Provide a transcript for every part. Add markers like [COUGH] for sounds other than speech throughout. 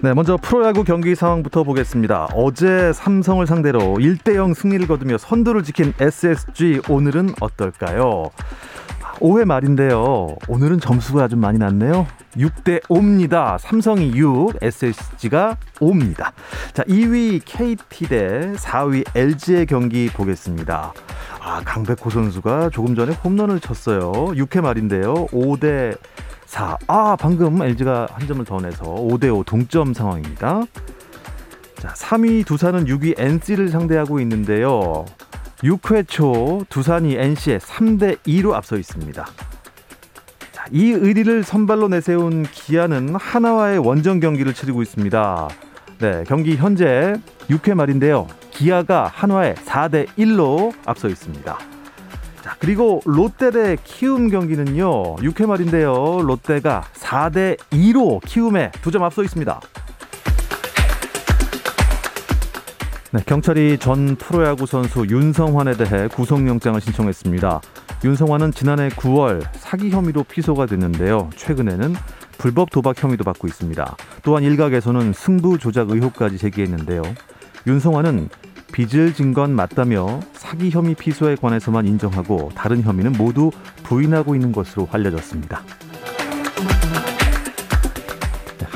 네, 먼저 프로야구 경기 상황부터 보겠습니다. 어제 삼성을 상대로 1대0 승리를 거두며 선두를 지킨 SSG 오늘은 어떨까요? 5회 말인데요. 오늘은 점수가 좀 많이 났네요. 6대 5입니다. 삼성이 6, SSG가 5입니다. 자, 2위 KT 대 4위 LG의 경기 보겠습니다. 아, 강백호 선수가 조금 전에 홈런을 쳤어요. 6회 말인데요. 5대 4. 아, 방금 LG가 한 점을 더 내서 5대 5 동점 상황입니다. 자, 3위 두산은 6위 NC를 상대하고 있는데요. 6회 초 두산이 NC에 3대 2로 앞서 있습니다. 자, 이 의리를 선발로 내세운 기아는 하나와의 원정 경기를 치르고 있습니다. 네, 경기 현재 6회 말인데요. 기아가 한화에 4대 1로 앞서 있습니다. 자, 그리고 롯데 대 키움 경기는요. 6회 말인데요. 롯데가 4대 2로 키움에 두 점 앞서 있습니다. 네, 경찰이 전 프로야구 선수 윤성환에 대해 구속영장을 신청했습니다. 윤성환은 지난해 9월 사기 혐의로 피소가 됐는데요. 최근에는 불법 도박 혐의도 받고 있습니다. 또한 일각에서는 승부 조작 의혹까지 제기했는데요. 윤성환은 빚을 진 건 맞다며 사기 혐의 피소에 관해서만 인정하고 다른 혐의는 모두 부인하고 있는 것으로 알려졌습니다.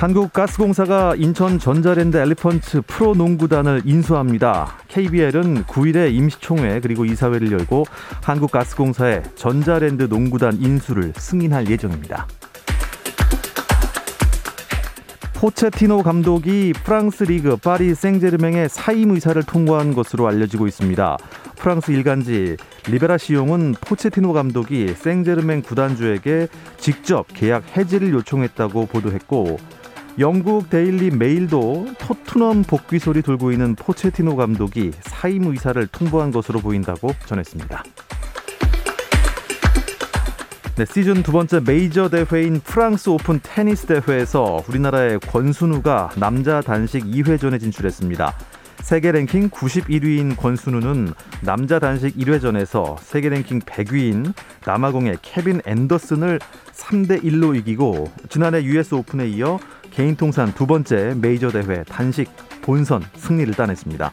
한국가스공사가 인천 전자랜드 엘리펀트 프로농구단을 인수합니다. KBL은 9일에 임시총회 그리고 이사회를 열고 한국가스공사의 전자랜드 농구단 인수를 승인할 예정입니다. 포체티노 감독이 프랑스 리그 파리 생제르맹에 사임 의사를 통보한 것으로 알려지고 있습니다. 프랑스 일간지 리베라시옹은 포체티노 감독이 생제르맹 구단주에게 직접 계약 해지를 요청했다고 보도했고 영국 데일리 메일도 토트넘 복귀설이 돌고 있는 포체티노 감독이 사임 의사를 통보한 것으로 보인다고 전했습니다. 네, 시즌 두 번째 메이저 대회인 프랑스 오픈 테니스 대회에서 우리나라의 권순우가 남자 단식 2회전에 진출했습니다. 세계 랭킹 91위인 권순우는 남자 단식 1회전에서 세계 랭킹 100위인 남아공의 케빈 앤더슨을 3대 1로 이기고 지난해 US 오픈에 이어 개인 통산 두 번째 메이저 대회 단식 본선 승리를 따냈습니다.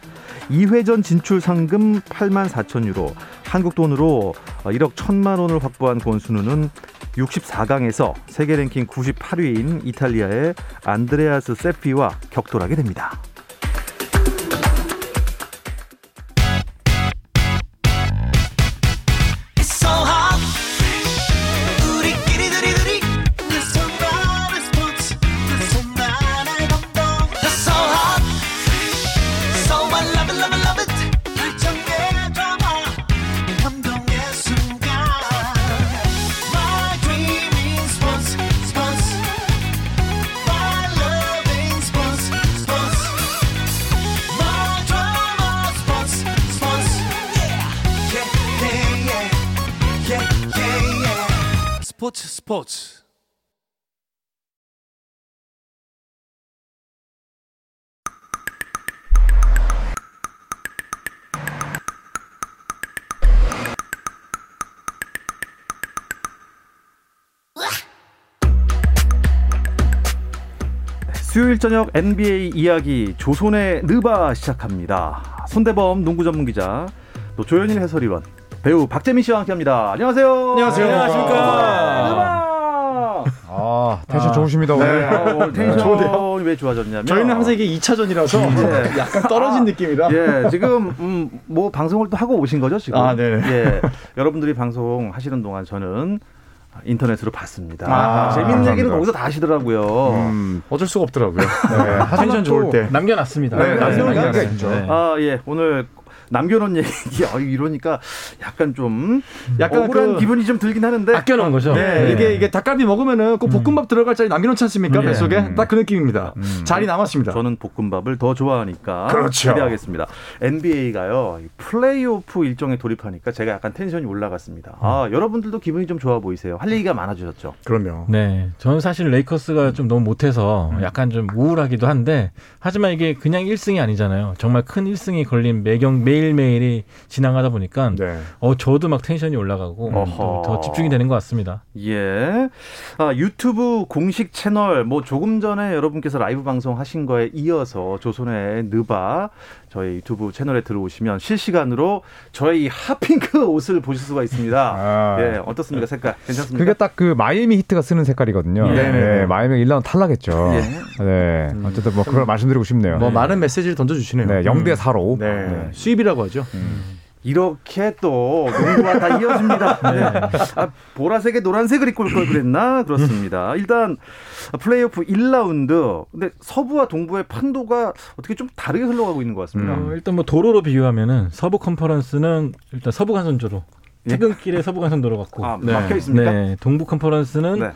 2회전 진출 상금 8만 4천 유로, 한국 돈으로 1억 1천만 원을 확보한 권순우는 64강에서 세계 랭킹 98위인 이탈리아의 안드레아스 세피와 격돌하게 됩니다. 수요일 저녁 NBA 이야기 조선의 느바 시작합니다. 손대범 농구 전문 기자, 또 조현일 해설위원, 배우 박재민 씨와 함께합니다. 안녕하세요. 안녕하세요. 안녕하십니까. 느바. 아 텐션 좋으십니다 오늘. 네, 아, 오늘 텐션이 왜 좋아졌냐면 저희는 항상 이게 2차전이라서 네. [LAUGHS] 약간 떨어진 느낌이라. 예, 지금 음, 뭐 방송을 또 하고 오신 거죠 지금? 아, 네. 예, 여러분들이 방송 하시는 동안 저는 인터넷으로 봤습니다. 아, 재밌는. 얘기는 거기서 다 하시더라고요. 음, 어쩔 수가 없더라고요. 네, [LAUGHS] 텐션 좋을 때. 남겨놨습니다. 네, 네, 게 있죠. 네. 아, 예, 오늘 남겨놓은 얘기 어, [LAUGHS] 이러니까 약간 좀 약간 억울한 그- 기분이 좀 들긴 하는데 아껴놓은 거죠. 네, 이게 이게 닭갈비 먹으면은 꼭 볶음밥 들어갈 자리 남겨놓지 않습니까? 네. 뱃속에 딱 그 느낌입니다. 자리 남았습니다. 저는 볶음밥을 더 좋아하니까 그렇죠. 기대하겠습니다. NBA가요 플레이오프 일정에 돌입하니까 제가 약간 텐션이 올라갔습니다. 아 여러분들도 기분이 좀 좋아 보이세요. 할 얘기가 많아지셨죠. 그럼요. 네, 저는 사실 레이커스가 좀 너무 못해서 약간 좀 우울하기도 한데 하지만 이게 그냥 1승이 아니잖아요. 정말 큰 1승이 걸린 매경 매일 매일이 지나가다 보니까 네. 어 저도 막 텐션이 올라가고. 또더 집중이 되는 것 같습니다. 예. 아, 유튜브 공식 채널 뭐 조금 전에 여러분께서 라이브 방송 하신 거에 이어서 조선의 느바 저희 유튜브 채널에 들어오시면 실시간으로 저희 이 핫핑크 옷을 보실 수가 있습니다. 아. 예, 어떻습니까? 색깔 괜찮습니까? 그게 딱 그 마이애미 히트가 쓰는 색깔이거든요. 예. 네, 마이애미 1라운드 탈락했죠. 예. 네. 어쨌든 뭐 그걸 말씀드리고 싶네요. 뭐 많은 메시지를 던져 주시네요. 네, 0대 4로. 네. sweep이라고 하죠. 이렇게 또 농구가 다 이어집니다. [LAUGHS] 네. 아, 보라색에 노란색을 입고 올 걸 그랬나? 그렇습니다. 일단 플레이오프 1라운드. 근데 서부와 동부의 판도가 어떻게 좀 다르게 흘러가고 있는 것 같습니다. 어, 일단 뭐 도로로 비교하면은 서부 컨퍼런스는 일단 서부 간선도로 예? 퇴근길에 서부 간선도로 갔고 아, 네. 막혀 있습니까? 네, 동부 컨퍼런스는 네.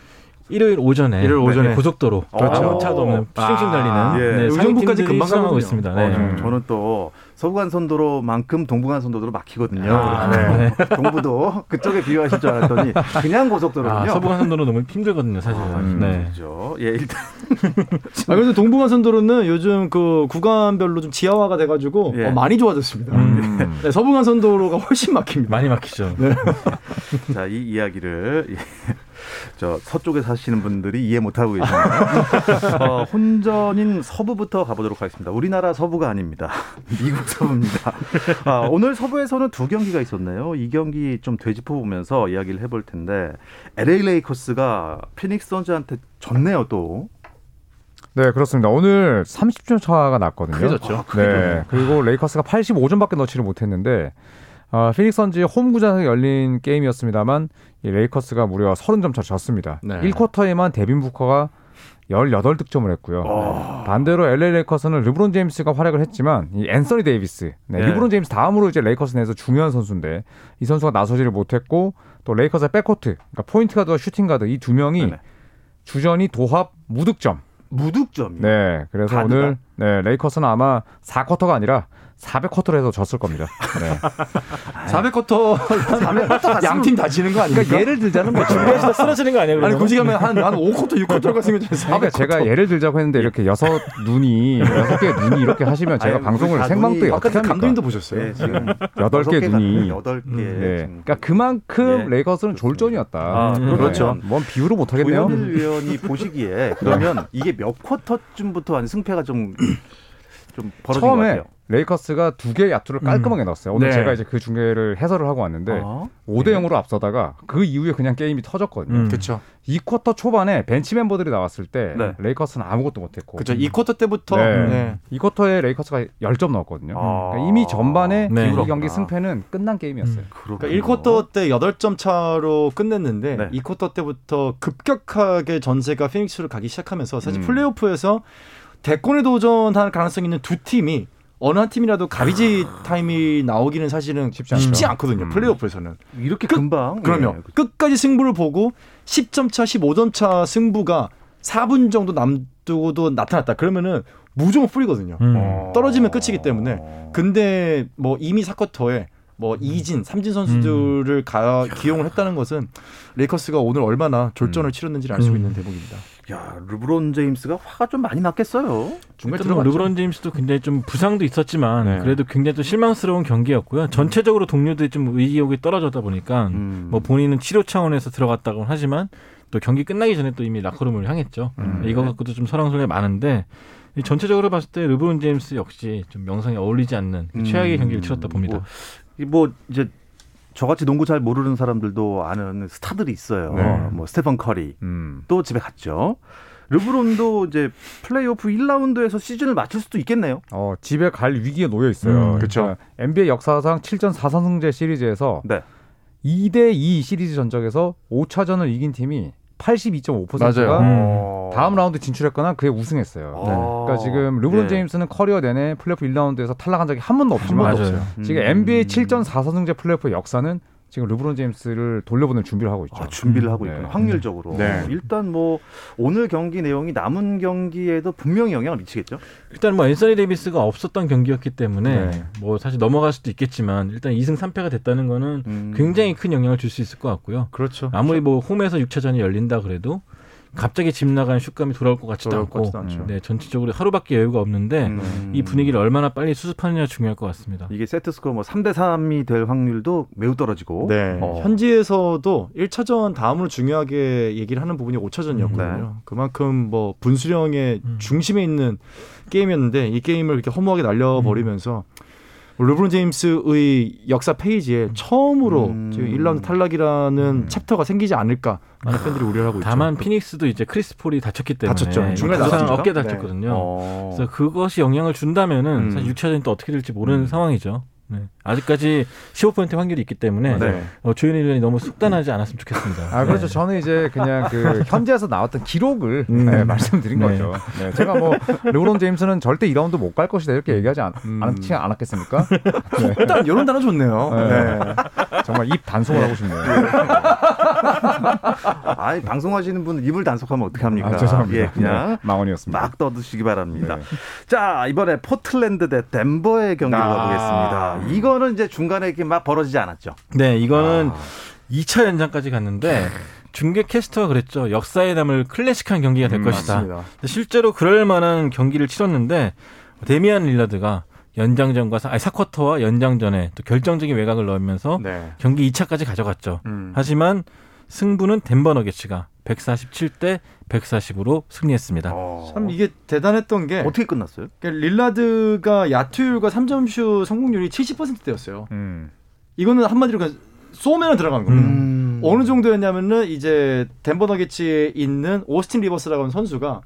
일요일 오전에, 일요일 오전에. 네, 고속도로 그렇죠. 아무 차도 없는 싱싱 달리는 아, 예. 네, 상위팀들이 금방 가거든요. 있습니다. 네. 어, 저는 또 서부간선도로만큼 동부간선도로 막히거든요. 아, 그래서 동부도 [LAUGHS] 그쪽에 비유하실 줄 알았더니 그냥 고속도로군요. 아, 서부 간선도로 너무 힘들거든요, 사실은. 아, 네. 그렇죠. 예, 일단 [LAUGHS] 아, 그래서 동부간선도로는 요즘 그 구간별로 좀 지하화가 돼가지고 예. 어, 많이 좋아졌습니다. 음. [LAUGHS] 네, 서부간선도로가 훨씬 막힙니다. 많이 막히죠. 자, 이 이야기를 예, 저 서쪽에 사시는 분들이 이해 못 하고 계십니다. [LAUGHS] 어, 혼전인 서부부터 가보도록 하겠습니다. 우리나라 서부가 아닙니다. [LAUGHS] 미국 서부입니다. 아, 오늘 서부에서는 두 경기가 있었네요. 이 경기 좀 되짚어 보면서 이야기를 해볼 텐데 LA 레이커스가 피닉스 선즈한테 졌네요 또. 네, 그렇습니다. 오늘 30점 차가 났거든요. 크게 졌죠. 네. 그리고 레이커스가 85점밖에 넣지를 못했는데 어, 피닉스 선즈의 홈구장에서 열린 게임이었습니다만 이 레이커스가 무려 30점 차 졌습니다. 네. 1쿼터에만 데빈 부커가 18득점을 했고요. 어. 반대로 LA 레이커스는 르브론 제임스가 활약을 했지만 이 앤서니 데이비스, 네, 네. 르브론 제임스 다음으로 이제 레이커스 내에서 중요한 선수인데 이 선수가 나서지를 못했고 또 레이커스의 백코트, 그러니까 포인트 가드와 슈팅 가드 이 두 명이 네네. 주전이 도합 무득점. 무득점이요. 네, 그래서 가드가? 오늘 네, 레이커스는 아마 4쿼터가 아니라 400쿼터로 해서 졌을 겁니다. 네. [LAUGHS] 400쿼터 양팀 다 지는 거 아닙니까? 그러니까 예를 들자는 거죠. 준비하시다 [LAUGHS] 쓰러지는 거 아니에요? 아니 그러면? 굳이 가면 한, 한 5쿼터, 6쿼터 갔으면 400쿼터. 그러니까 제가 예를 들자고 했는데 이렇게 여섯 눈이 여섯 개 눈이 이렇게 하시면 제가 아유, 방송을 다 생방송에 눈이 어떻게 아까 합니까? 감독님도 보셨어요. 예, 지금 여덟 개 눈이 여덟 개. 네. 지금. 그러니까 그만큼 예, 레이커스는 졸전이었다. 아, 네. 그렇죠. 뭔 비유를 못 하겠네요. 고현일 위원이 보시기에 그러면 [LAUGHS] 이게 몇 쿼터쯤부터 한 승패가 좀, 좀 벌어진 것 처음에 같아요. 레이커스가 두 개의 야투를 깔끔하게 넣었어요. 오늘 네. 제가 이제 그 중계를 해설을 하고 왔는데 어? 5대 0으로 앞서다가 그 이후에 그냥 게임이 터졌거든요. 음. 그렇죠. 2쿼터 초반에 벤치 멤버들이 나왔을 때 네. 레이커스는 아무것도 못 했고 그렇죠. 2쿼터 때부터 네. 네. 이 쿼터에 레이커스가 10점 넣었거든요. 아. 그러니까 이미 전반에 네. 이 경기 승패는 끝난 게임이었어요. 그렇군요. 그러니까 1쿼터 때 8점 차로 끝냈는데 네. 2쿼터 때부터 급격하게 전세가 피닉스로 가기 시작하면서 사실 음. 플레이오프에서 대권에 도전할 가능성이 있는 두 팀이 어느 한 팀이라도 가비지 타임이 나오기는 사실은 쉽지 않죠. 않거든요. 음. 플레이오프에서는. 이렇게 끝- 금방 그러면 예. 끝까지 승부를 보고 10점 차, 15점 차 승부가 4분 정도 남두고도 나타났다. 그러면은 무조건 풀이거든요. 음. 어. 떨어지면 끝이기 때문에. 근데 뭐 이미 사쿼터에 뭐 이진, 삼진 선수들을 가, 기용을 했다는 것은 레이커스가 오늘 얼마나 졸전을 치렀는지를 알수 음. 있는 대목입니다. 야 르브론 제임스가 화가 좀 많이 났겠어요. 중간에 일단 뭐 들어갔죠. 르브론 제임스도 굉장히 좀 부상도 있었지만 네. 그래도 굉장히 또 실망스러운 경기였고요. 전체적으로 동료들이 좀 의욕이 떨어졌다 보니까 음. 뭐 본인은 치료 차원에서 들어갔다고 하지만 또 경기 끝나기 전에 또 이미 라커룸을 향했죠. 음. 이거 갖고도 좀 설왕설래 많은데 이 전체적으로 봤을 때 르브론 제임스 역시 좀 명성에 어울리지 않는 그 최악의 음. 경기를 치렀다 봅니다. 뭐, 이 뭐 이제 저같이 농구 잘 모르는 사람들도 아는 스타들이 있어요. 네. 뭐 스테판 커리 음. 또 집에 갔죠. 르브론도 이제 플레이오프 1라운드에서 시즌을 마칠 수도 있겠네요. 어, 집에 갈 위기에 놓여 있어요. 음, 그쵸. NBA 역사상 7전 4선승제 시리즈에서 네. 2대 2 시리즈 전적에서 5차전을 이긴 팀이 82.5%가 맞아요. 음. 어. 다음 라운드 진출했거나 그에 우승했어요. 어. 그러니까 지금 르브론 네. 제임스는 커리어 내내 플레이오프 1라운드에서 탈락한 적이 한 번도 없지만 번도 없어요. 지금 음. NBA 7전 4선승제 플레이오프 역사는 지금 르브론 제임스를 돌려보낼 준비를 하고 있죠. 아, 준비를 하고 네. 있구나. 확률적으로. 네. 일단 뭐 오늘 경기 내용이 남은 경기에도 분명히 영향을 미치겠죠. 일단 뭐 앤서니 데이비스가 없었던 경기였기 때문에 네. 뭐 사실 넘어갈 수도 있겠지만 일단 2승 3패가 됐다는 거는 음. 굉장히 큰 영향을 줄 수 있을 것 같고요. 그렇죠. 아무리 뭐 홈에서 6차전이 열린다 그래도 갑자기 집 나간 슛감이 돌아올 것 같지도 돌아올 것 않고 같지도 않죠. 네, 전체적으로 하루밖에 여유가 없는데 음. 이 분위기를 얼마나 빨리 수습하느냐 중요할 것 같습니다. 이게 세트 스코어 뭐 3대 3이 될 확률도 매우 떨어지고. 네. 어. 현지에서도 1차전 다음으로 중요하게 얘기를 하는 부분이 5차전이었거든요. 네. 그만큼 뭐 분수령의 음. 중심에 있는 게임이었는데 이 게임을 이렇게 허무하게 날려버리면서 르브론 제임스의 역사 페이지에 처음으로 음. 지금 1라운드 탈락이라는 챕터가 생기지 않을까 많은 팬들이 우려를 하고 있죠. 다만 피닉스도 이제 크리스 폴이 다쳤기 때문에 다쳤죠. 중간에 다쳤죠. 어깨 네. 다쳤거든요. 어. 그래서 그것이 영향을 준다면은 음. 사실 6차전이 또 어떻게 될지 모르는 상황이죠. 네. 아직까지 15% 확률이 있기 때문에 네. 어, 조현일 의원이 너무 속단하지 않았으면 좋겠습니다. 아 그렇죠. 네. 저는 이제 그냥 그 [LAUGHS] 현지에서 나왔던 기록을 음. 네, 말씀드린 네. 거죠. 네, 제가 뭐 르브론 제임스는 절대 2라운드 못 갈 것이다 이렇게 얘기하지 않, 음. 않지 않았겠습니까? [LAUGHS] 네, 일단 이런 단어 좋네요. 네. 네. 정말 입 단속을 하고 싶네요. [LAUGHS] 아이 방송하시는 분은 입을 단속하면 어떻게 합니까? 아, 죄송합니다. 예, 그냥 네, 망언이었습니다. 막 떠드시기 바랍니다. 네. 자 이번에 포틀랜드 대 덴버의 경기를 아. 가보겠습니다. 이거는 이제 중간에 이렇게 막 벌어지지 않았죠. 네, 이거는 아. 2차 연장까지 갔는데 중계 캐스터가 그랬죠. 역사에 남을 클래식한 경기가 될 음, 것이다. 실제로 그럴 만한 경기를 치렀는데 데미안 릴라드가 연장전과 사- 아니 사쿼터와 연장전에 또 결정적인 외곽을 넣으면서 네. 경기 2차까지 가져갔죠. 음. 하지만 승부는 덴버 너게츠가 147대 140으로 승리했습니다. 어. 참 이게 대단했던 게 어떻게 끝났어요? 그러니까 릴라드가 야투율과 3점슛 성공률이 70%대였어요. 음. 이거는 한마디로 그냥 쏘면 들어가는 겁니다. 음. 어느 정도였냐면은 이제 덴버 너게츠에 있는 오스틴 리버스라고 하는 선수가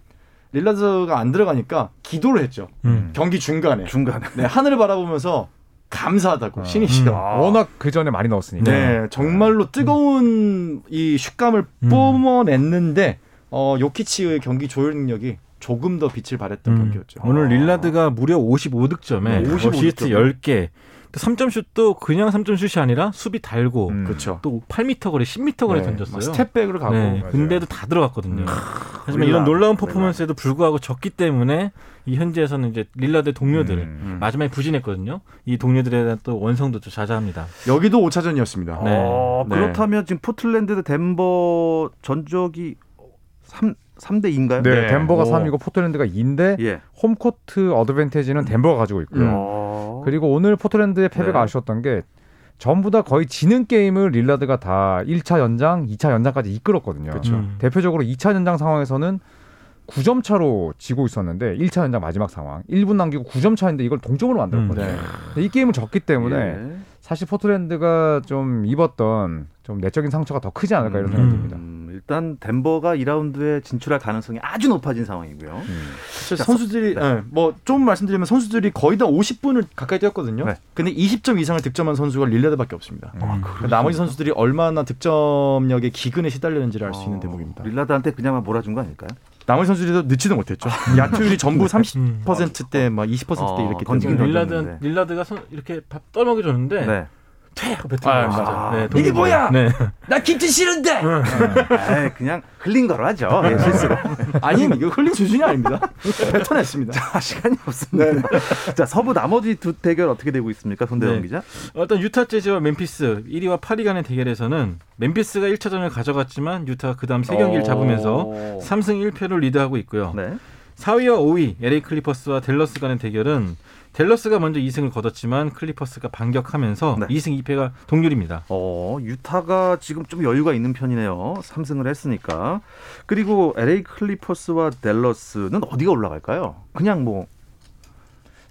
릴라드가 안 들어가니까 기도를 했죠. 음. 경기 중간에. 중간에. 네, 하늘을 바라보면서 감사하다고 아. 신이시여. 아. 워낙 그 전에 많이 넣었으니까. 네, 정말로 뜨거운 이 슛감을 음. 뿜어냈는데 어, 요키치의 경기 조율 능력이 조금 더 빛을 발했던 음. 경기였죠. 오늘 릴라드가 무려 55득점에 네, 55 어시스트 득점. 10개. 또 3점슛도 그냥 3점슛이 아니라 수비 달고 음. 그렇죠. 또 8m 거리, 10m 거리 네, 던졌어요. 막 step back으로 가고. 네. 근데도 다 들어갔거든요. 음. 하지만 릴라, 이런 놀라운. 퍼포먼스에도 불구하고 졌기 때문에 이 현지에서는 이제 릴라드의 동료들 음. 마지막에 부진했거든요. 이 동료들에 대한 또 원성도 좀 자자합니다. 여기도 5차전이었습니다. 네. 어, 네. 그렇다면 지금 포틀랜드 대 덴버 전적이 3, 3대 2인가요? 네, 네. 덴버가 오. 3이고 포틀랜드가 2인데 예. 홈코트 어드밴티지는 덴버가 가지고 있고요. 음. 어. 그리고 오늘 포틀랜드의 패배가 네. 아쉬웠던 게 전부 다 거의 지는 게임을 릴라드가 다 1차 연장, 2차 연장까지 이끌었거든요. 그렇죠. 음. 대표적으로 2차 연장 상황에서는 9점 차로 지고 있었는데 1차 연장 마지막 상황 1분 남기고 9점 차인데 이걸 동점으로 만들었거든요. 네. 근데 이 게임을 졌기 때문에 예. 사실 포틀랜드가 좀 입었던 좀 내적인 상처가 더 크지 않을까 이런 음. 생각이 듭니다. 음, 일단 덴버가 2라운드에 진출할 가능성이 아주 높아진 상황이고요. 음. 그래서 선수들이 네. 뭐좀 말씀드리면 선수들이 거의 다 50분을 가까이 뛰었거든요. 네. 근데 20점 이상을 득점한 선수가 릴라드밖에 없습니다. 음. 그러니까 나머지 선수들이 얼마나 득점력의 기근에 시달렸는지를 알수 있는 어, 대목입니다. 릴라드한테 그냥만 몰아준 거 아닐까요? 나머지 선수들도 늦지도 못했죠. 야투율이 전부 30%대, 막 20%대 어, 이렇게 던지긴. 던졌는데. 릴라드 릴라드가 손- 이렇게 밥 떠먹여 줬는데 네. 퇴 하고 뱉은 아. 맞아. 네, 이게. 뭐야? 네. [LAUGHS] 나 김치 싫은데. 에이, 그냥 흘린 거로 하죠. 예, 실수로. 아니 이거 흘린 수준이 아닙니다. 뱉어냈습니다. [LAUGHS] 자, 시간이 없습니다. 자, 서부 나머지 두 대결 어떻게 되고 있습니까? 손대영 네. 기자. 어떤 유타 재즈와 멤피스 1위와 8위 간의 대결에서는 멤피스가 1차전을 가져갔지만 유타가 그 다음 세 경기를 잡으면서 오. 3승 1패를 리드하고 있고요. 네. 4위와 5위 LA 클리퍼스와 댈러스 간의 대결은 댈러스가 먼저 2승을 거뒀지만 클리퍼스가 반격하면서 네. 2승 2패가 동률입니다. 어, 유타가 지금 좀 여유가 있는 편이네요. 3승을 했으니까. 그리고 LA 클리퍼스와 댈러스는 어디가 올라갈까요? 그냥 뭐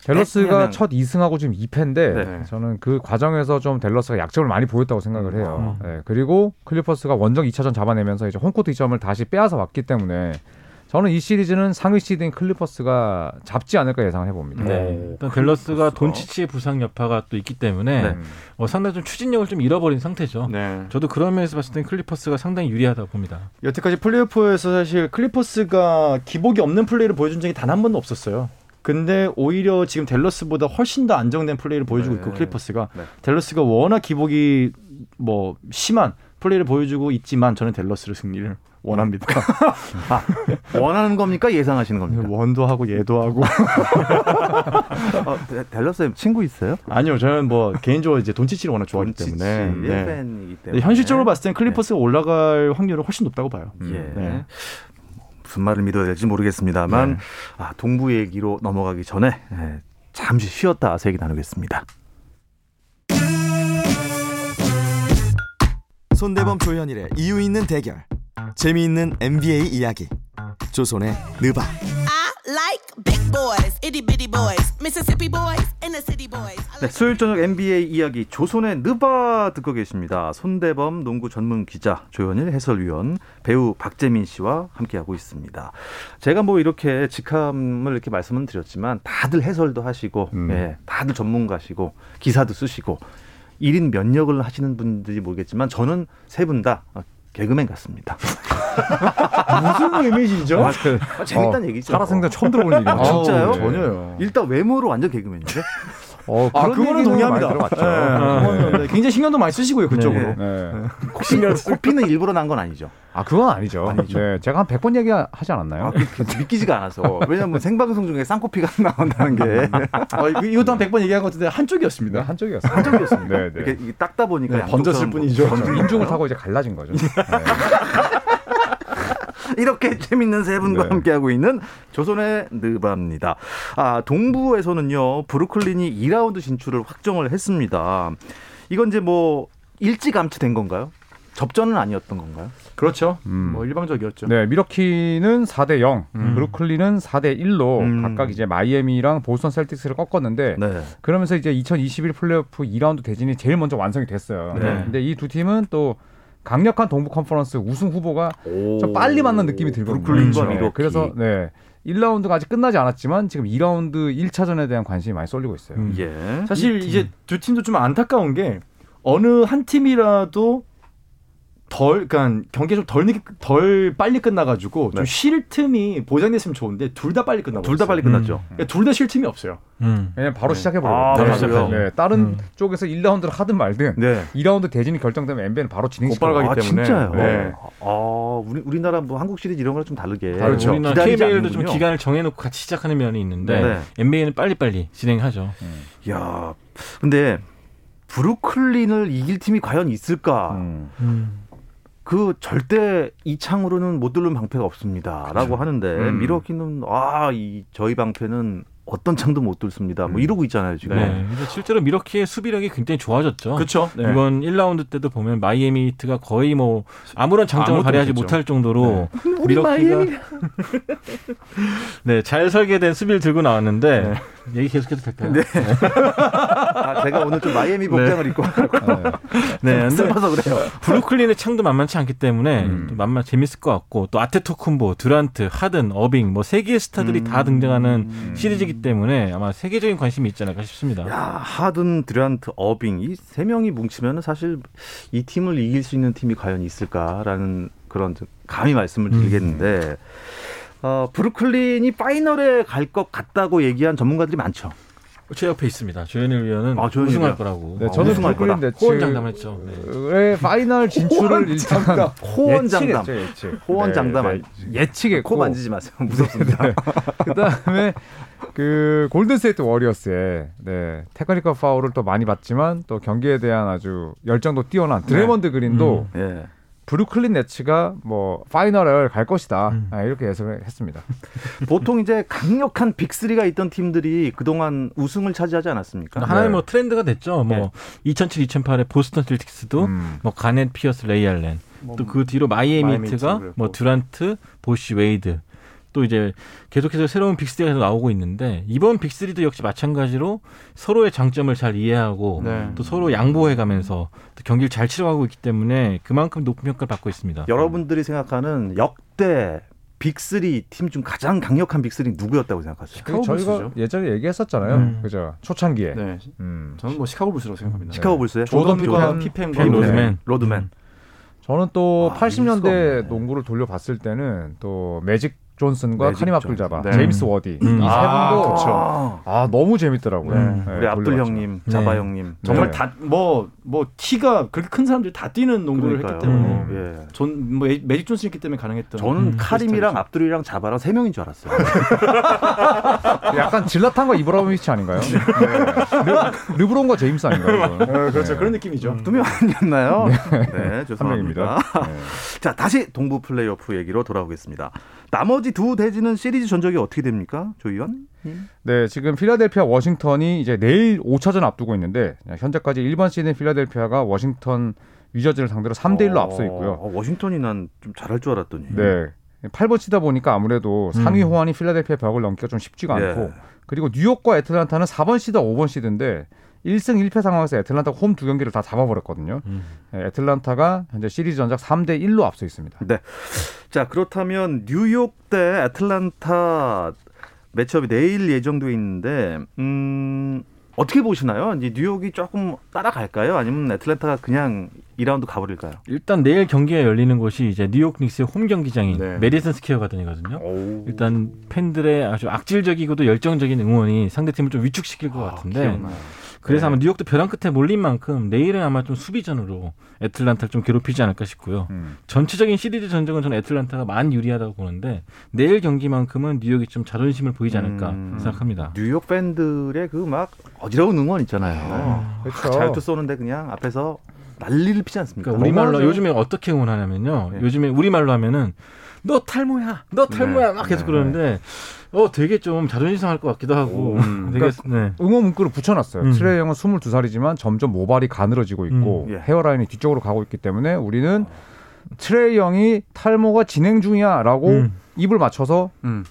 댈러스가 그냥- 첫 2승하고 지금 2패인데 네. 저는 그 과정에서 좀 댈러스가 약점을 많이 보였다고 생각을 해요. 음. 네, 그리고 클리퍼스가 원정 2차전 잡아내면서 이제 홈코트 이점을 다시 빼앗아 왔기 때문에 저는 이 시리즈는 상위 시드인 클리퍼스가 잡지 않을까 예상을 해봅니다. 네. 일단 댈러스가 돈치치의 부상 여파가 또 있기 때문에 네. 어, 상당히 좀 추진력을 좀 잃어버린 상태죠. 네. 저도 그런 면에서 봤을 땐 클리퍼스가 상당히 유리하다고 봅니다. 여태까지 플레이오프에서 사실 클리퍼스가 기복이 없는 플레이를 보여준 적이 단 한 번도 없었어요. 근데 오히려 지금 댈러스보다 훨씬 더 안정된 플레이를 보여주고 네. 있고 클리퍼스가 네. 댈러스가 워낙 기복이 뭐 심한 플레이를 보여주고 있지만 저는 델러스를 승리를 원합니다. [LAUGHS] 원하는 겁니까? 예상하시는 겁니까? 원도 하고 예도 하고 [LAUGHS] 어, 데- 델러스 친구 있어요? 아니요 저는 뭐 개인적으로 이제 돈치치를 워낙 좋아하기 때문에 돈치치 네. 팬이기 네, 때문에 현실적으로 봤을 땐 클리퍼스가 올라갈 확률은 훨씬 높다고 봐요. 예. 네. 무슨 말을 믿어야 될지 모르겠습니다만 네. 아, 동부 얘기로 넘어가기 전에 예, 잠시 쉬었다 와서 얘기 나누겠습니다. 손대범 조현일의 이유 있는 대결. 재미있는 NBA 이야기. 조선의 느바. I like big boys, itty bitty boys, Mississippi boys, and the city boys. I 네, 수요일 저녁 NBA 이야기 조선의 느바 듣고 계십니다. 손대범 농구 전문 기자 조현일 해설위원 배우 박재민 씨와 함께하고 있습니다. 제가 뭐 이렇게 직함을 이렇게 말씀을 드렸지만 다들 해설도 하시고 음. 예, 다들 전문가시고 기사도 쓰시고 1인 면역을 하시는 분들이 모르겠지만 저는 세 분 다 개그맨 같습니다. [LAUGHS] 무슨 의미시죠? 아, 재밌다는 얘기죠. 살아생전 처음 들어보는 얘기예요. 아, 진짜요? 네. 전혀요. 일단 외모로 완전 개그맨인데. 어, 아, 그거는 동의합니다. 많이 들어봤죠. 네, 그거는 네, 굉장히 신경도 많이 쓰시고요, 그쪽으로. 네. 네. 코피는, 일부러 난 건 아니죠. 아, 그건 아니죠. 아니죠. 네, 제가 한 100번 얘기하지 않았나요? 아, 믿기지가 않아서. 왜냐면 생방송 중에 쌍코피가 [LAUGHS] 나온다는 게 어, 이거- 이것도 한 100번 얘기한 것 같은데 한쪽이었습니다. 네, 한쪽이었어요. 한쪽이었습니다. 네, 네. 이렇게 닦다 보니까 네, 번졌을 사람 뿐이죠. 뭐- 저는 인중을 타고 이제 갈라진 거죠. [LAUGHS] 네. [LAUGHS] 이렇게 재밌는 세 분과 네. 함께하고 있는 조선의 느바입니다. 아, 동부에서는요, 브루클린이 2라운드 진출을 확정을 했습니다. 이건 이제 뭐 일찌감치 된 건가요? 접전은 아니었던 건가요? 그렇죠. 음. 뭐 일방적이었죠. 네, 밀워키는 4대 0, 음. 브루클린은 4대 1로 음. 각각 이제 마이애미랑 보스턴 셀틱스를 꺾었는데 네. 그러면서 이제 2021 플레이오프 2라운드 대진이 제일 먼저 완성이 됐어요. 네. 근데 이 두 팀은 또 강력한 동부 컨퍼런스 우승 후보가 좀 빨리 만난 느낌이 들거든요. 브루클린과 네, 미러키. 그래서 네. 1라운드가 아직 끝나지 않았지만 지금 2라운드 1차전에 대한 관심이 많이 쏠리고 있어요. 음. 예. 사실 이제 두 팀도 좀 안타까운 게 어느 한 팀이라도 덜, 그러니까 경기가 좀덜 빨리 끝나가지고 네. 좀쉴 틈이 보장됐으면 좋은데 둘 다 빨리 끝나고 둘 다 빨리 끝났죠. 둘다 쉴 틈이 없어요. 음. 왜냐면 바로 네. 시작해 아. 네, 다른 음. 쪽에서 1라운드를 하든 말든 네. 2라운드 대진이 결정되면 NBA는 바로 진행시켜. 가기 아, 때문에. 진짜요? 네. 아, 우리, 우리나라 뭐 한국 시리즈 이런 거랑 좀 다르게. 그렇죠. 우리나라 KBL도 좀. 기간을 정해놓고 같이 시작하는 면이 있는데 네. NBA는 빨리빨리 진행하죠. 야, 근데 브루클린을 이길 팀이 과연 있을까? 음. 그 절대 이 창으로는 못 뚫는 방패가 없습니다라고 하는데 음. 미러키는 아, 이 저희 방패는 어떤 창도 못 뚫습니다. 뭐 이러고 있잖아요, 지금. 네. 그래서 실제로 밀워키의 수비력이 굉장히 좋아졌죠. 그렇죠. 네. 이번 1라운드 때도 보면 마이애미 히트가 거의 뭐 아무런 장점을 발휘하지. 못할 정도로 우리 밀워키가. [LAUGHS] 네, 잘 설계된 수비를 들고 나왔는데 얘기 계속해도 될까요? 네. 아, 제가 오늘 좀 마이애미 복장을 입고 네, 근데 슬퍼서 그래요. 브루클린의 창도 만만치 않기 때문에 음. 또 만만 재밌을 것 같고 또 아테토쿤보, 듀란트, 하든, 어빙 뭐 세계의 스타들이 다 등장하는 시리즈이기 때문에 아마 세계적인 관심이 있지 않을까 싶습니다. 야, 하든, 듀란트, 어빙 이 세 명이 뭉치면 사실 이 팀을 이길 수 있는 팀이 과연 있을까라는 그런 좀 감히 말씀을 드리겠는데 어, 브루클린이 파이널에 갈 것 같다고 얘기한 전문가들이 많죠. 제 옆에 있습니다. 조현일 위원은 아, 조현일 우승할. 거라고 네, 어, 저는 우승할 브루클린 거다. 네츠 호언 장담했죠. 네. 의 파이널 진출을 일단 호언 장담. 예측했죠, 예측. 호언 네, 장담 네, 예측했고 코 만지지 마세요. 무섭습니다. [LAUGHS] 그다음에 그 골든스테이트 워리어스의 네, 테크니컬 파울을 또 많이 받지만 또 경기에 대한 아주 열정도 뛰어난 드레이먼드 그린도 예. 브루클린 네츠가 뭐 파이널을 갈 것이다 음. 아, 이렇게 예상을 했습니다. [LAUGHS] 보통 이제 강력한 빅3가 있던 팀들이 그동안 우승을 차지하지 않았습니까? 하나의 네. 뭐 트렌드가 됐죠. 뭐 2007, 2008에 보스턴 셀틱스도 음. 뭐 가넷, 피어스, 레이 알렌 또 그 뒤로 마이애미 마이애미 뭐 그랬고. 듀란트, 보시, 웨이드 또 이제 계속해서 새로운 빅3가 계속 나오고 있는데 이번 빅3도 역시 마찬가지로 서로의 장점을 잘 이해하고 네. 또 서로 양보해 가면서 또 경기를 잘 치러가고 있기 때문에 그만큼 높은 평가를 받고 있습니다. 여러분들이 생각하는 역대 빅3 팀 중 가장 강력한 빅3 누구였다고 생각하세요? 그 저희가 불스죠. 예전에 얘기했었잖아요. 음. 그죠? 초창기에. 네. 음. 저는 뭐 시카고 불스라고 생각합니다. 시카고 불스요? 조던 피펜, 피펜과 핀 네. 로드맨. 로드맨. 저는 또 아, 밀 수가 80년대 없네. 농구를 돌려봤을 때는 또 매직 존슨과 카림 존슨. 압둘 자바, 네. 제임스 워디 음. 이세 아, 분도 그쵸. 아 너무 재밌더라고요. 네. 네, 우리 압둘. 형님, 네. 자바 형님. 정말 네. 다뭐뭐 키가 그렇게 큰 사람들이 다 뛰는 농구를 그러니까요. 했기 때문에 음. 예. 전뭐 매직 존슨이기 때문에 가능했던. 저는 음, 카림이랑. 압둘이랑 자바랑 세 명인 줄 알았어요. [LAUGHS] 약간 질라탄과 이브라모비치 아닌가요? 네. 르, 브론과 제임스 아닌가요? 어, 그렇죠 네. 그런 느낌이죠. 두 명 아니었나요? 네, 한 죄송합니다. 명입니다. 네. 자, 다시 동부 플레이오프 얘기로 돌아오겠습니다. 나머지 두 대지는 시리즈 전적이 어떻게 됩니까? 조 의원? 네, 지금 필라델피아 워싱턴이 이제 내일 5차전 앞두고 있는데 현재까지 1번 시드인 필라델피아가 워싱턴 위저즈를 상대로 3대 1로 앞서 있고요. 어, 워싱턴이 난 좀 잘할 줄 알았더니. 네. 8번 치다 보니까 아무래도 상위 호환이 필라델피아 벽을 넘기가 좀 쉽지가 예. 않고 그리고 뉴욕과 애틀란타는 4번 시드, 5번 시드인데 1승 1패 상황에서 애틀란타가 홈 두 경기를 다 잡아버렸거든요. 음. 네, 애틀란타가 현재 시리즈 전적 3대 1로 앞서 있습니다. 자, 그렇다면 뉴욕 대 애틀란타 matchup이 내일 예정돼 있는데 음, 어떻게 보시나요? 이제 뉴욕이 조금 따라갈까요? 아니면 애틀란타가 그냥 2라운드 가버릴까요? 일단 내일 경기가 열리는 곳이 이제 뉴욕 닉스의 홈 경기장인 네. 메디슨 스퀘어 가든이거든요. 일단 팬들의 아주 악질적이고도 열정적인 응원이 상대팀을 좀 위축시킬 것 같은데 기억나요. 그래서 네. 아마 뉴욕도 벼랑 끝에 몰린 만큼 내일은 아마 좀 수비전으로 애틀란타를 좀 괴롭히지 않을까 싶고요. 음. 전체적인 시리즈 전적은 저는 애틀란타가 많이 유리하다고 보는데 내일 경기만큼은 뉴욕이 좀 자존심을 보이지 않을까 음. 생각합니다. 뉴욕 팬들의 그 막 어지러운 응원 있잖아요. 그렇죠. 잘투 쏘는데 그냥 앞에서 난리를 피지 않습니까? 그러니까 우리말로. 요즘에 어떻게 응원하냐면요. 네. 요즘에 우리말로 하면은 너 탈모야, 너 탈모야 막 계속 네. 그러는데 어 되게 좀 자존심 상할 것 같기도 하고 음. 되게 그러니까 네. 응원 문구를 붙여놨어요. 음. 트레이 형은 22살이지만 점점 모발이 가늘어지고 있고 음. 예. hairline이 뒤쪽으로 가고 있기 때문에 우리는 트레이 형이 탈모가 진행 중이야라고 음. 입을 맞춰서 음.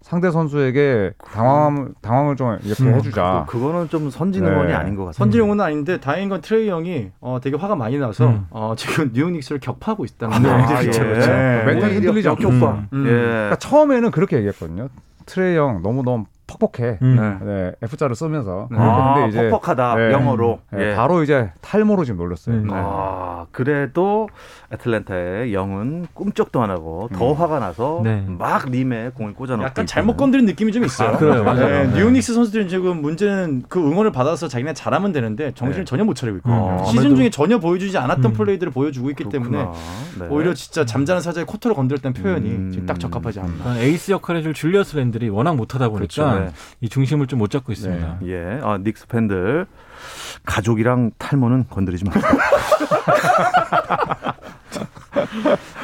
상대 선수에게 당황 당황을 좀 이렇게 음. 해주자. 그, 그거는 좀 선진 네. 응원이 아닌 것 같아요. 선진 응원은 아닌데 다행인 건 트레이 형이 어, 되게 화가 많이 나서 음. 어, 지금 뉴욕 닉스를 격파하고 있다는 아, 얘기들이 예. 있죠. 그렇죠. 네. 멘탈이 흔들리지 않고. 음. 예. 그러니까 처음에는 그렇게 얘기했거든요. 트레이 형 너무 너무 퍽퍽해. 음. 네. 네, F자를 쓰면서. 네. 아, 근데 이제 퍽퍽하다 네. 영어로. 네, 예. 바로 이제 탈모로 지금 놀렸어요. 음. 네. 아, 그래도 애틀랜타의 영은 꿈쩍도 안 하고 더 화가 나서 네. 막 림에 공을 꽂아놓고 약간 있다는. 잘못 건드린 느낌이 좀 있어요. 아, 그래요, 맞아요. 네, 네. 뉴욕 닉스 선수들은 지금 문제는 그 응원을 받아서 자기네 잘하면 되는데 정신을 전혀 못 차리고 있고 음. 시즌 아무래도- 중에 전혀 보여주지 않았던 음. 플레이들을 보여주고 있기 때문에 그렇구나. 네. 오히려 진짜 잠자는 사자의 코털을 건드렸다는 표현이 음. 지금 딱 적합하지 않나. 에이스 역할을 해줄 줄리어스 랜들이 워낙 못하다 보니까 그렇죠. 네. 이 중심을 좀 못 잡고 있습니다. 예, 아, 닉스 팬들 가족이랑 탈모는 건드리지 마세요. [LAUGHS]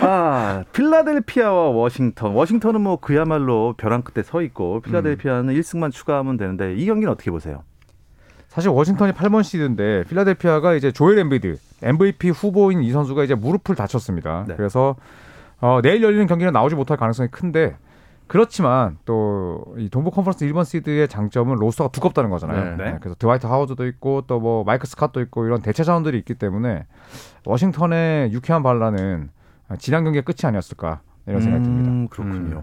아, 필라델피아와 워싱턴. 워싱턴은 뭐 그야말로 벼랑 끝에 서 있고 필라델피아는 1승만 추가하면 되는데 이 경기는 어떻게 보세요? 사실 워싱턴이 8번 시드인데 필라델피아가 이제 조엘 엠비드 MVP 후보인 이 선수가 이제 무릎을 다쳤습니다. 네. 그래서 어, 내일 열리는 경기는 나오지 못할 가능성이 큰데 그렇지만 또 이 동부 컨퍼런스 1번 시드의 장점은 로스터가 두껍다는 거잖아요. 네. 네, 그래서 드와이트 하워드도 있고 또 뭐 마이크 스캇도 있고 이런 대체 자원들이 있기 때문에 워싱턴의 유쾌한 반란은 지난 경기의 끝이 아니었을까 이런 생각이 듭니다. 음, 그렇군요.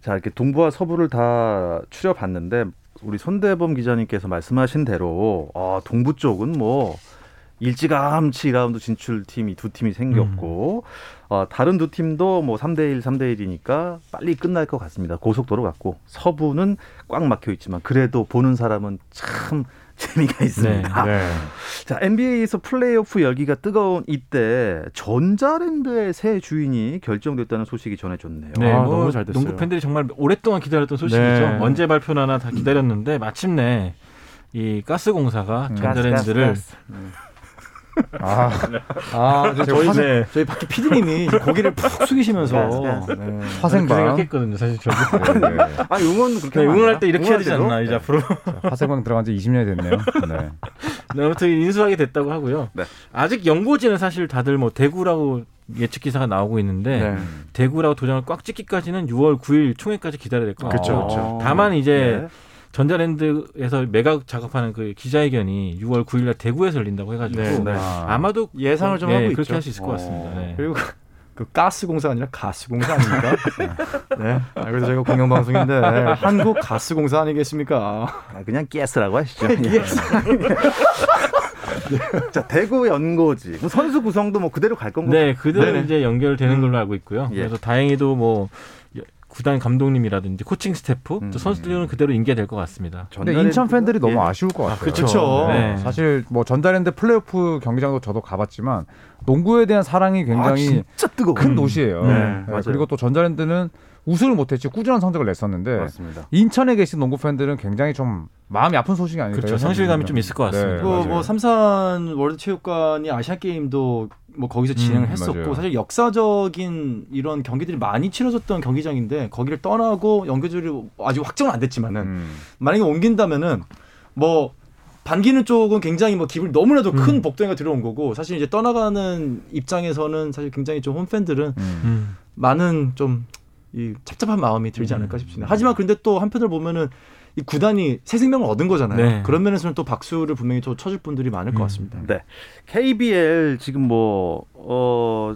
자, 이렇게 동부와 서부를 다 추려봤는데 우리 손대범 기자님께서 말씀하신 대로 아, 동부 쪽은 뭐 일찌감치 2라운드 진출 팀이 두 팀이 생겼고 어, 다른 두 팀도 뭐 3대 1, 3대 1이니까 빨리 끝날 것 같습니다. 고속도로 같고 서부는 꽉 막혀 있지만 그래도 보는 사람은 참 [LAUGHS] 재미가 있습니다. 네. 자, NBA에서 플레이오프 열기가 뜨거운 이때 전자랜드의 새 주인이 결정됐다는 소식이 전해졌네요. 네, 아, 뭐 너무 잘 됐어요. 농구 팬들이 정말 오랫동안 기다렸던 소식이죠. 네. 언제 발표나나 다 기다렸는데 마침내 이 가스공사가 음. 전자랜드를 아, 아, 저 저희 화생- 네. 저희 밖에 PD님이 고개를 푹 숙이시면서 네, 네. 그 화생방. 생각했거든요, 사실 저도. 네, 네. [LAUGHS] 아, 응원 그렇게 네, 응원할 안때 이렇게 해야 되지 않나? 이제 앞으로. 화생방 들어간 지 20년이 됐네요. 네. 네, 아무튼 인수하게 됐다고 하고요. 네. 아직 연고지는 사실 다들 뭐 대구라고 예측 기사가 나오고 있는데 네. 대구라고 도장을 꽉 찍기까지는 6월 9일 총회까지 기다려야 될 것 같아요. 그쵸. 다만 이제 네. 전자랜드에서 매각 작업하는 그 기자회견이 6월 9일날 대구에서 열린다고 해가지고 네, 네. 아. 아마도 예상을 좀 네, 하고 그렇게. 할 수 있을 것 같습니다. 어. 네. 그리고 그 가스공사 아니라 가스공사 아닙니까? [LAUGHS] 네. 아, 그래서 저희가 공영방송인데 한국 가스공사 아니겠습니까? 아, 그냥 가스라고 하시죠. 예. [LAUGHS] 자 대구 연고지 선수 구성도 뭐 그대로 갈 건가요? 네, 그대로 네네. 이제 연결되는 걸로 알고 있고요. 예. 그래서 다행히도 뭐 여- 구단 감독님이라든지 코칭 스태프 음. 또 선수들은 그대로 인계될 것 같습니다. 근데 인천 팬들이 너무 예. 아쉬울 것 같아요. 그쵸. 네. 사실 뭐 전자랜드 플레이오프 경기장도 저도 가봤지만 농구에 대한 사랑이 아, 굉장히 진짜 뜨거워. 큰 도시예요. 네, 네, 맞아요. 그리고 또 전자랜드는 우승을 못했지 꾸준한 성적을 냈었는데 맞습니다. 인천에 계신 농구 팬들은 굉장히 좀 마음이 아픈 소식이 아닐까요? 그렇죠. 상실감이 좀 있을 것 같습니다. 뭐, 맞아요. 뭐 삼산 월드체육관이 아시아 게임도 뭐 거기서 진행을 음, 했었고 맞아요. 사실 역사적인 이런 경기들이 많이 치러졌던 경기장인데 거기를 떠나고 연계줄이 아직 확정은 안 됐지만은 음. 만약에 옮긴다면은 뭐 반기는 쪽은 굉장히 뭐 기분이 너무나도 큰 음. 복덩이가 들어온 거고 사실 이제 떠나가는 입장에서는 사실 굉장히 좀 홈팬들은 음. 음. 많은 좀 이 착잡한 마음이 들지 않을까 싶습니다. 하지만 그런데 또 한편으로 보면은 이 구단이 새 생명을 얻은 거잖아요. 네. 그런 면에서는 또 박수를 분명히 또 쳐줄 분들이 많을 것 음. 같습니다. 네. KBL 지금 뭐 어,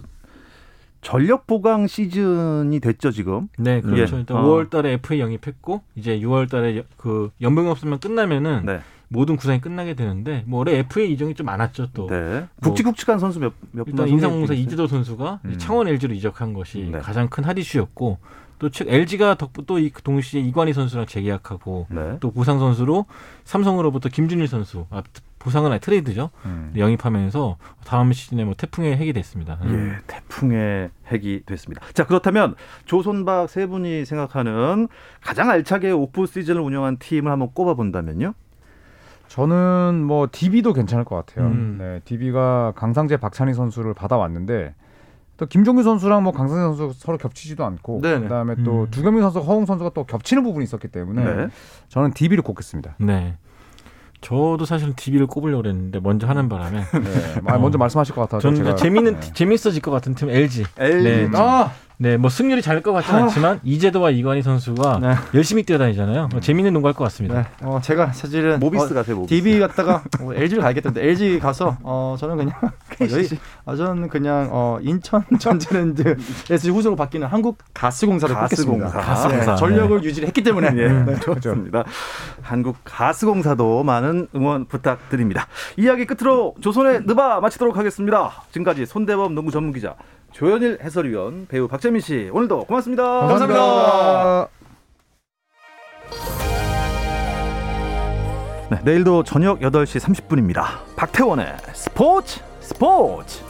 전력 보강 시즌이 됐죠 지금. 네, 그렇죠. 예. 일단 어. 5월달에 FA 영입했고 이제 6월달에 그 연봉이 없으면 끝나면은 네. 모든 구상이 끝나게 되는데 뭐 올해 FA 이정이 좀 많았죠 또. 네. 굵직굵직한 선수 몇몇 일단 분 인상공사 이재도 선수가 음. 창원 LG로 이적한 것이 네. 가장 큰 핫이슈였고 또 즉 LG가 덕분 또이 동시에 이관희 선수랑 재계약하고 네. 또 부상 선수로 삼성으로부터 김준일 선수 아, 부상은 아니 트레이드죠 음. 영입하면서 다음 시즌에 뭐 태풍의 핵이 됐습니다. 예, 태풍의 핵이 됐습니다. 자, 그렇다면 조선박 세 분이 생각하는 가장 알차게 오프 시즌을 운영한 팀을 한번 꼽아 본다면요? 저는 뭐 DB도 괜찮을 것 같아요. 음. 네, DB가 강상재 박찬희 선수를 받아왔는데 또 김종규 선수랑 뭐 강상재 선수 서로 겹치지도 않고 네네. 그다음에 또 음. 두경민 선수, 허웅 선수가 또 겹치는 부분이 있었기 때문에 네. 저는 DB를 꼽겠습니다. 네. 저도 사실 DB를 꼽으려고 했는데 먼저 하는 바람에 네, 아, 먼저 말씀하실 것 같아서 저는 제가 재밌는 네. 재밌어질 것 같은 팀 LG. LG. 네. 아, 네, 뭐 승률이 잘것 같지는 않지만 이재도와 이관희 선수가 네. 열심히 뛰어다니잖아요. 뭐 재밌는 농구할 것 같습니다. 네, 어, 제가 사실은 모비스 어, 가세요, 모비스. DB 갔다가 어, LG를 가야겠던데 LG 가서 어, 저는 그냥 [LAUGHS] 어, 여기 [LAUGHS] 아 저는 그냥 어, 인천 [LAUGHS] 전자랜드에서 후속으로 바뀌는 한국 가스공사를 가스공사. 꼽겠습니다. 가스공사. 네, 전력을 유지를 했기 때문에 예, 네. 좋습니다. 한국 가스공사도 많은 응원 부탁드립니다. 이야기 끝으로 조선의 느바 마치도록 하겠습니다. 지금까지 손대범 농구 전문 기자 조현일 해설위원 배우 박재민 씨 오늘도 고맙습니다. 감사합니다. 네, 내일도 저녁 8시 30분입니다. 박태원의 스포츠 스포츠